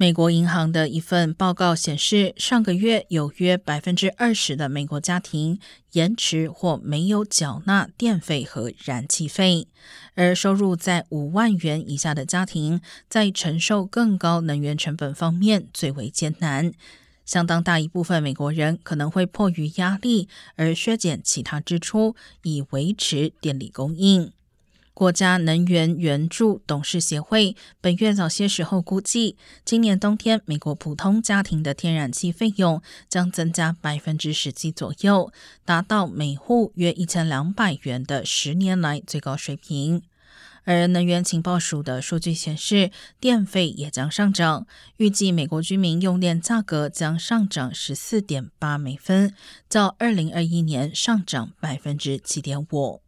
美国银行的一份报告显示，上个月有约百分之二十的美国家庭延迟或没有缴纳电费和燃气费，而收入在五万元以下的家庭在承受更高能源成本方面最为艰难。相当大一部分美国人可能会迫于压力而削减其他支出，以维持电力供应。国家能源援助董事协会本月早些时候估计，今年冬天美国普通家庭的天然气费用将增加百分之十七左右，达到每户约一千两百元的十年来最高水平。而能源情报署的数据显示，电费也将上涨，预计美国居民用电价格将上涨十四点八美分，较二零二一年上涨百分之七点五。